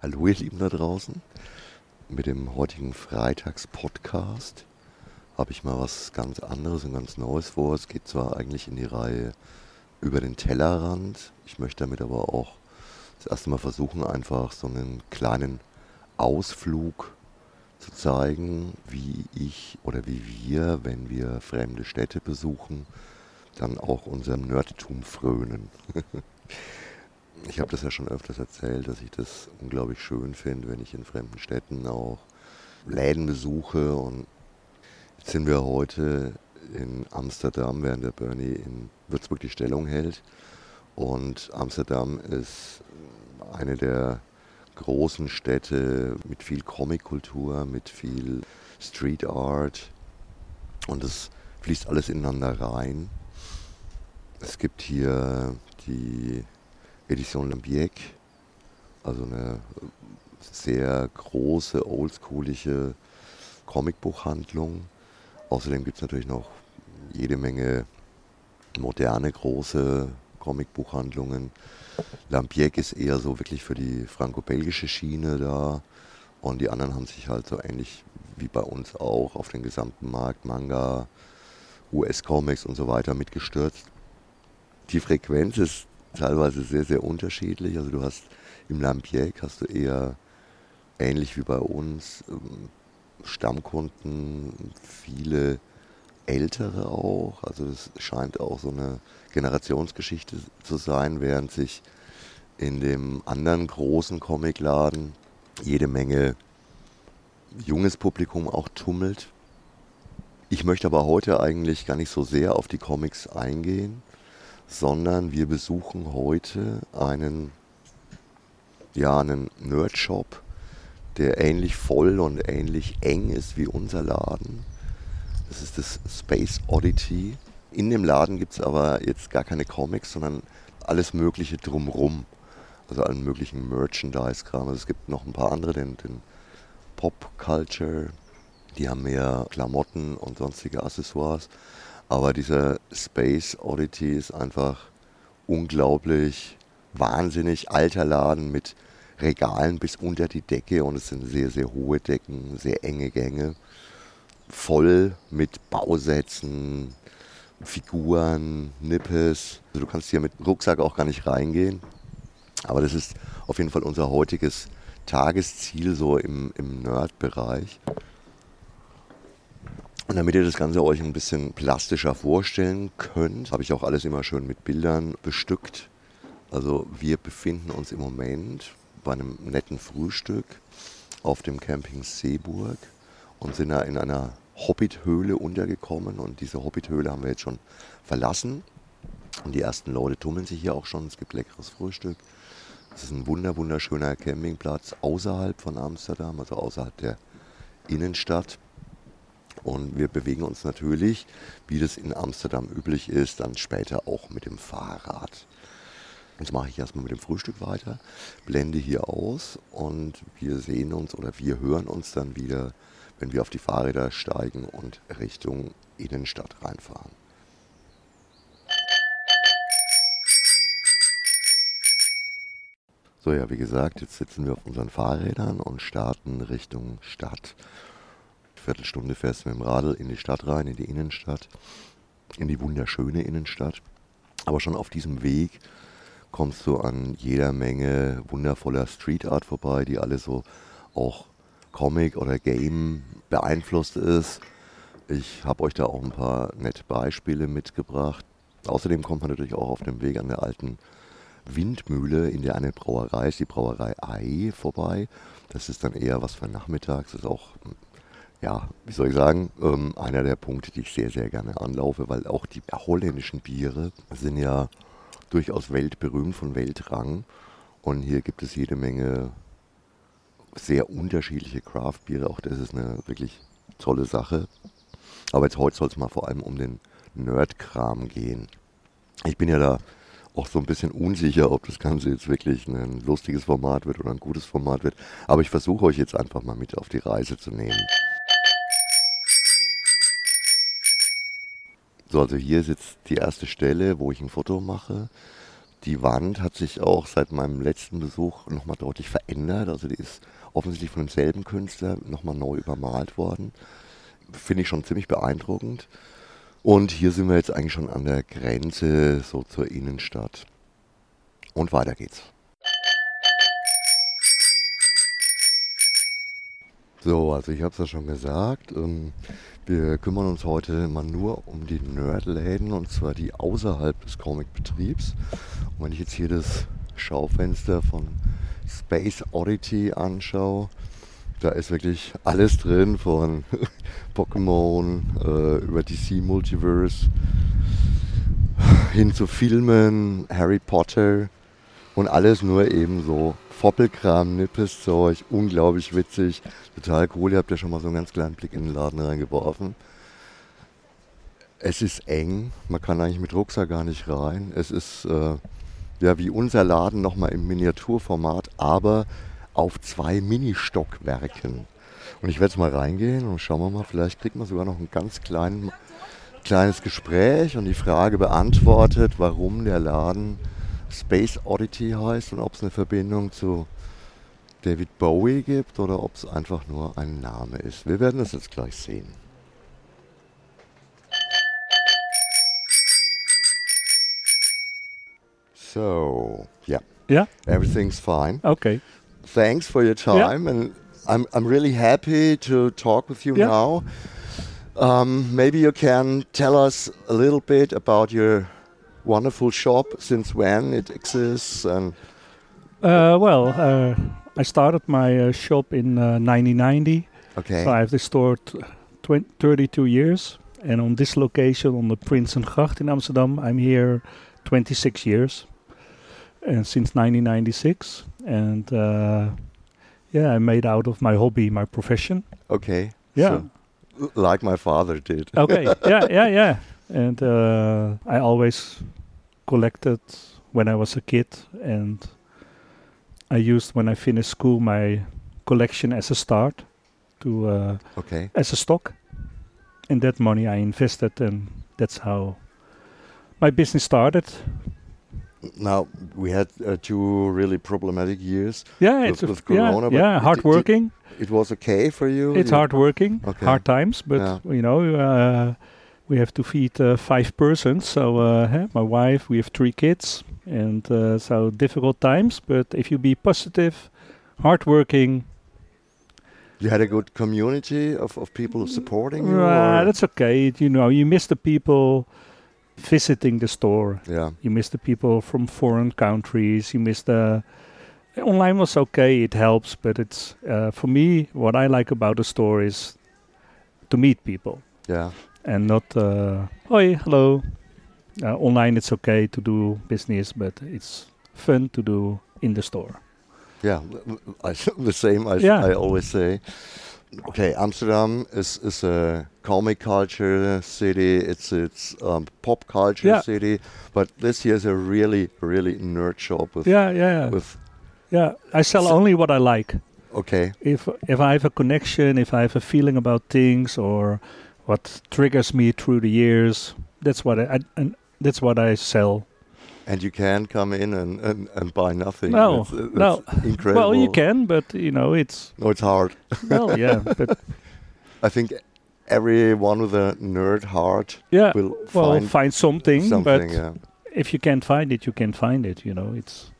Hallo ihr Lieben da draußen. Mit dem heutigen Freitags-Podcast habe ich mal was ganz anderes und ganz Neues vor. Es geht zwar eigentlich in die Reihe über den Tellerrand. Ich möchte damit aber auch das erste Mal versuchen, einfach so einen kleinen Ausflug zu zeigen, wie ich oder wie wir, wenn wir fremde Städte besuchen, dann auch unserem Nerdtum frönen. ich habe das ja schon öfters erzählt, dass ich das unglaublich schön finde, wenn ich in fremden Städten auch Läden besuche. Und jetzt sind wir heute in Amsterdam, während der Bernie in Würzburg die Stellung hält. Und Amsterdam ist eine der großen Städte mit viel Comic-Kultur, mit viel Street Art. Und es fließt alles ineinander rein. Es gibt hier die Edition Lambiek, also eine sehr große, oldschoolige Comicbuchhandlung. Außerdem gibt es natürlich noch jede Menge moderne, große Comicbuchhandlungen. Lambiek ist eher so wirklich für die franco-belgische Schiene da. Und die anderen haben sich halt so ähnlich wie bei uns auch auf den gesamten Markt, Manga, US-Comics und so weiter mitgestürzt die Frequenz ist teilweise sehr, sehr unterschiedlich. Also du hast im Lampiek hast du eher ähnlich wie bei uns ähm, Stammkunden, viele ältere auch. Also es scheint auch so eine Generationsgeschichte zu sein, während sich in dem anderen großen Comicladen jede Menge junges Publikum auch tummelt. Ich möchte aber heute eigentlich gar nicht so sehr auf die Comics eingehen, sondern wir besuchen heute einen, ja, einen Nerdshop, der ähnlich voll und ähnlich eng ist wie unser Laden. Das ist das Space Oddity. In dem Laden gibt es aber jetzt gar keine Comics, sondern alles Mögliche drumrum. Also allen möglichen Merchandise-Kram. Also es gibt noch ein paar andere, den, den Pop Culture. Die haben mehr Klamotten und sonstige Accessoires. Aber dieser Space Oddity ist einfach unglaublich wahnsinnig alter Laden mit Regalen bis unter die Decke und es sind sehr, sehr hohe Decken, sehr enge Gänge, voll mit Bausätzen, Figuren, Nippes. Also du kannst hier mit Rucksack auch gar nicht reingehen. Aber das ist auf jeden Fall unser heutiges Tagesziel so im, im Nerd-Bereich. Und damit ihr das Ganze euch ein bisschen plastischer vorstellen könnt, habe ich auch alles immer schön mit Bildern bestückt. Also wir befinden uns im Moment bei einem netten Frühstück auf dem Camping Seeburg und sind da in einer Hobbit-Höhle untergekommen. Und diese Hobbit-Höhle haben wir jetzt schon verlassen. Und die ersten Leute tummeln sich hier auch schon. Es gibt leckeres Frühstück. Es ist ein wunder wunderschöner Campingplatz außerhalb von Amsterdam, also außerhalb der Innenstadt. Und wir bewegen uns natürlich, wie das in Amsterdam üblich ist, dann später auch mit dem Fahrrad. Jetzt mache ich erstmal mit dem Frühstück weiter, blende hier aus und wir sehen uns oder wir hören uns dann wieder, wenn wir auf die Fahrräder steigen und Richtung Innenstadt reinfahren. So ja, wie gesagt, jetzt sitzen wir auf unseren Fahrrädern und starten Richtung Stadt. Viertelstunde fährst du mit dem Radl in die Stadt rein, in die Innenstadt, in die wunderschöne Innenstadt. Aber schon auf diesem Weg kommst du an jeder Menge wundervoller Street Art vorbei, die alle so auch Comic oder Game beeinflusst ist. Ich habe euch da auch ein paar nette Beispiele mitgebracht. Außerdem kommt man natürlich auch auf dem Weg an der alten Windmühle, in der eine Brauerei ist, die Brauerei Ei vorbei. Das ist dann eher was für nachmittags. Das ist auch ja, wie soll ich sagen, ähm, einer der Punkte, die ich sehr, sehr gerne anlaufe, weil auch die holländischen Biere sind ja durchaus weltberühmt von Weltrang. Und hier gibt es jede Menge sehr unterschiedliche Craft-Biere. Auch das ist eine wirklich tolle Sache. Aber jetzt heute soll es mal vor allem um den Nerd-Kram gehen. Ich bin ja da auch so ein bisschen unsicher, ob das Ganze jetzt wirklich ein lustiges Format wird oder ein gutes Format wird. Aber ich versuche euch jetzt einfach mal mit auf die Reise zu nehmen. So, also hier ist jetzt die erste Stelle, wo ich ein Foto mache. die Wand hat sich auch seit meinem letzten Besuch nochmal deutlich verändert. Also die ist offensichtlich von demselben Künstler nochmal neu übermalt worden. Finde ich schon ziemlich beeindruckend. Und hier sind wir jetzt eigentlich schon an der Grenze so zur Innenstadt. Und weiter geht's. So, also ich habe es ja schon gesagt. Ähm, wir kümmern uns heute mal nur um die Nerdläden und zwar die außerhalb des Comicbetriebs. Und wenn ich jetzt hier das Schaufenster von Space Oddity anschaue, da ist wirklich alles drin von Pokémon äh, über DC Multiverse hin zu Filmen, Harry Potter und alles nur eben so Foppelkram, Nippes-Zeug, unglaublich witzig, total cool. Ihr habt ja schon mal so einen ganz kleinen Blick in den Laden reingeworfen. Es ist eng, man kann eigentlich mit Rucksack gar nicht rein. Es ist äh, ja wie unser Laden nochmal im Miniaturformat, aber auf zwei Ministockwerken. Und ich werde jetzt mal reingehen und schauen wir mal, vielleicht kriegt man sogar noch ein ganz klein, kleines Gespräch und die Frage beantwortet, warum der Laden Space Oddity heißt und ob es eine Verbindung zu David Bowie gibt oder ob es einfach nur ein Name ist. Wir werden es jetzt gleich sehen. So, yeah. Yeah. Everything's fine. Okay. Thanks for your time, and I'm I'm really happy to talk with you Yeah. now. Um, maybe you can tell us a little bit about your wonderful shop, since when it exists, and Uh, well, uh, I started my uh, shop in uh, 1990. okay, So I have this store t- twen- 32 years. And on this location, on the Prinsengracht in Amsterdam, I'm here 26 years. And since 1996. And uh, yeah, I made out of my hobby my profession. okay, Yeah. So, like my father did. okay. yeah, yeah, yeah. And uh, I always collected when I was a kid. And I used, when I finished school, my collection as a start to uh, Okay, as a stock. And that money I invested, and that's how my business started. now we had uh, two really problematic years. Yeah, With- it's with yeah, Corona, but yeah, hard working. It was okay for you. It's You- hard working, Okay. hard times, but Yeah. you know, uh, we have to feed uh, five persons. So uh, my wife, we have three kids, and uh, so difficult times. But if you be positive, hard working, You had a good community of, of people supporting you. uh, that's okay. You know, you miss the people visiting the store. yeah. You miss the people from foreign countries. You miss the online was okay. It helps, but it's uh, for me. What I like about the store is to meet people Yeah. And not uh, "Hoi, hello." Uh, online, it's okay to do business, but it's fun to do in the store. Yeah, I, the same. I, Yeah. I always say. Okay, Amsterdam is is a comic culture city. It's it's um, pop culture Yeah. city. But this here is a really really nerd shop with Yeah, yeah, with yeah. I sell only what I like. okay If if I have a connection, if I have a feeling about things, or what triggers me through the years, that's what I, I and that's what I sell. and you can come in and, and, and buy nothing. No, That's, uh, no. incredible. Well, you can, but you know, it's No, it's hard. well, yeah, but I think everyone with a nerd heart yeah. will Well, find find, something, something. but yeah. if you can't find it, you can find it. You know, it's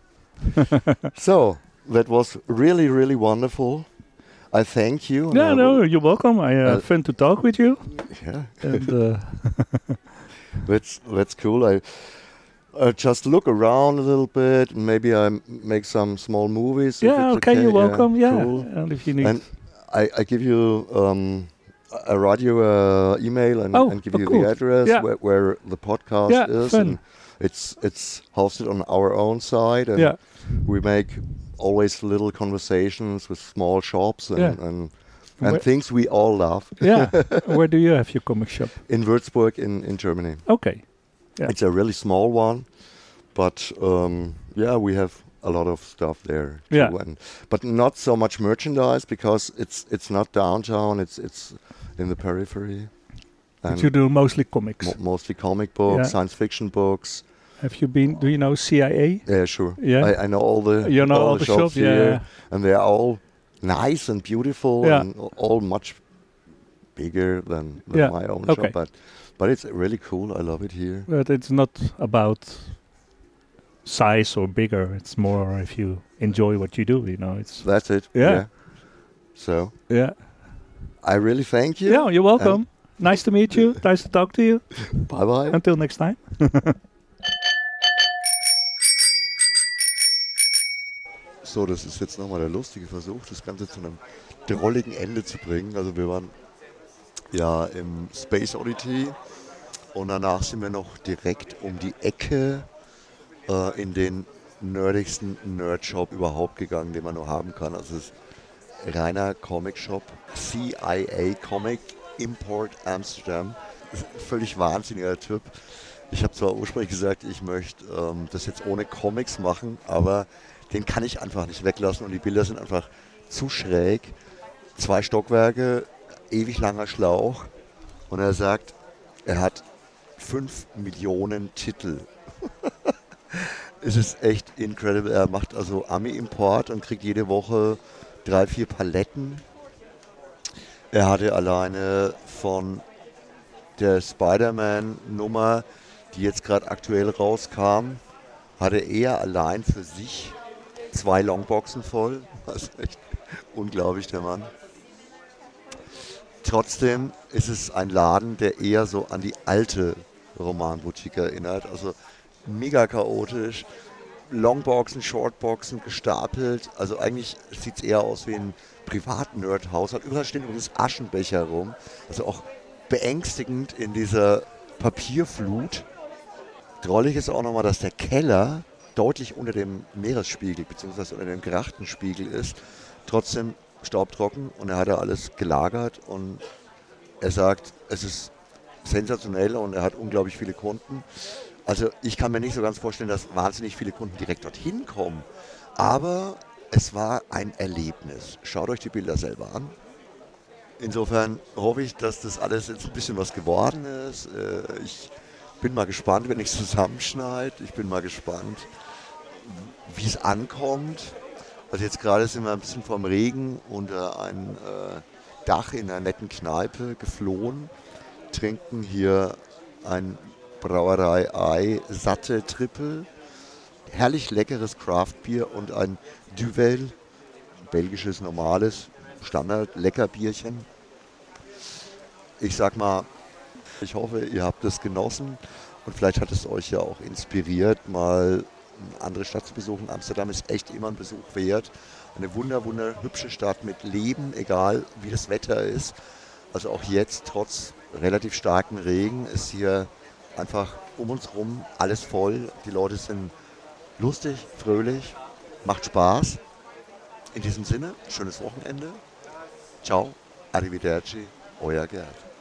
So that was really really wonderful. I thank you. no, will- you're welcome. I uh, Uh, fun to talk with you, yeah. and uh, That's that's cool. I uh, just look around a little bit. Maybe I m- make some small movies. yeah, it's okay, you're welcome. Yeah, cool. and if you need, And I, I give you um, I write you a email and, Oh, and give oh, you cool. the address Yeah. where, where the podcast Yeah, is. fun. And it's it's hosted on our own site, and yeah, we make always little conversations with small shops and Yeah. and, and Where- things we all love yeah. Where do you have your comic shop? in Würzburg in, in Germany. Okay, Yeah. It's a really small one, but um, yeah, we have a lot of stuff there Yeah. and but not so much merchandise because it's it's not downtown. It's it's in the periphery, but and you do mostly comics. mo- mostly comic books, Yeah. science fiction books, Have you been? Do you know CIA? Yeah, sure. Yeah. I, I know all the You know all the shops shops, here, yeah. and they're all nice and beautiful, Yeah. and all much bigger than, than Yeah, my own okay. shop. But but it's really cool. I love it here. But it's not about size or bigger. It's more if you enjoy what you do. You know, it's That's it. Yeah. So yeah. I really thank you. Yeah, you're welcome. nice to meet you. nice to talk to you. Bye bye. Until next time. So, das ist jetzt nochmal der lustige Versuch, das Ganze zu einem drolligen Ende zu bringen. Also wir waren ja im Space Oddity und danach sind wir noch direkt um die Ecke äh, in den nerdigsten Nerd-Shop überhaupt gegangen, den man nur haben kann. Also es ist reiner Comic-Shop, CIA Comic Import Amsterdam. Völlig wahnsinniger Typ. Ich habe zwar ursprünglich gesagt, ich möchte ähm, das jetzt ohne Comics machen, aber den kann ich einfach nicht weglassen und die Bilder sind einfach zu schräg. Zwei Stockwerke, ewig langer Schlauch und er sagt, er hat fünf Millionen Titel. es ist echt incredible. Er macht also Ami-Import und kriegt jede Woche drei, vier Paletten. Er hatte alleine von der Spider-Man-Nummer, die jetzt gerade aktuell rauskam, hatte er allein für sich zwei Longboxen voll. Das ist echt unglaublich, der Mann. Trotzdem ist es ein Laden, der eher so an die alte Romanboutique erinnert. Also mega chaotisch. Longboxen, Shortboxen gestapelt. Also eigentlich sieht es eher aus wie ein Privat-Nerd-Haushalt. Überall stehen übrigens Aschenbecher rum. Also auch beängstigend in dieser Papierflut. Drollig ist auch nochmal, dass der Keller deutlich unter dem Meeresspiegel bzw. unter dem Grachtenspiegel ist. Trotzdem staubtrocken und er hat da alles gelagert und er sagt, es ist sensationell und er hat unglaublich viele Kunden. Also ich kann mir nicht so ganz vorstellen, dass wahnsinnig viele Kunden direkt dorthin kommen. Aber es war ein Erlebnis. Schaut euch die Bilder selber an. Insofern hoffe ich, dass das alles jetzt ein bisschen was geworden ist. Äh, Ich bin mal gespannt, wenn ich es zusammenschneide. Ich bin mal gespannt, wie es ankommt. Also jetzt gerade sind wir ein bisschen vom Regen unter ein äh, Dach in einer netten Kneipe geflohen, trinken hier ein Brauerei Ei Satte Triple, herrlich leckeres Craftbier und ein Duvel, belgisches normales Standard Leckerbierchen. Ich sag mal, ich hoffe, ihr habt es genossen und vielleicht hat es euch ja auch inspiriert, mal eine andere Stadt zu besuchen. Amsterdam ist echt immer ein Besuch wert. Eine wunder, wunder hübsche Stadt mit Leben, egal wie das Wetter ist. Also auch jetzt, trotz relativ starkem Regen, ist hier einfach um uns herum alles voll. Die Leute sind lustig, fröhlich, macht Spaß. In diesem Sinne, schönes Wochenende. Ciao, arrivederci, euer Gerd.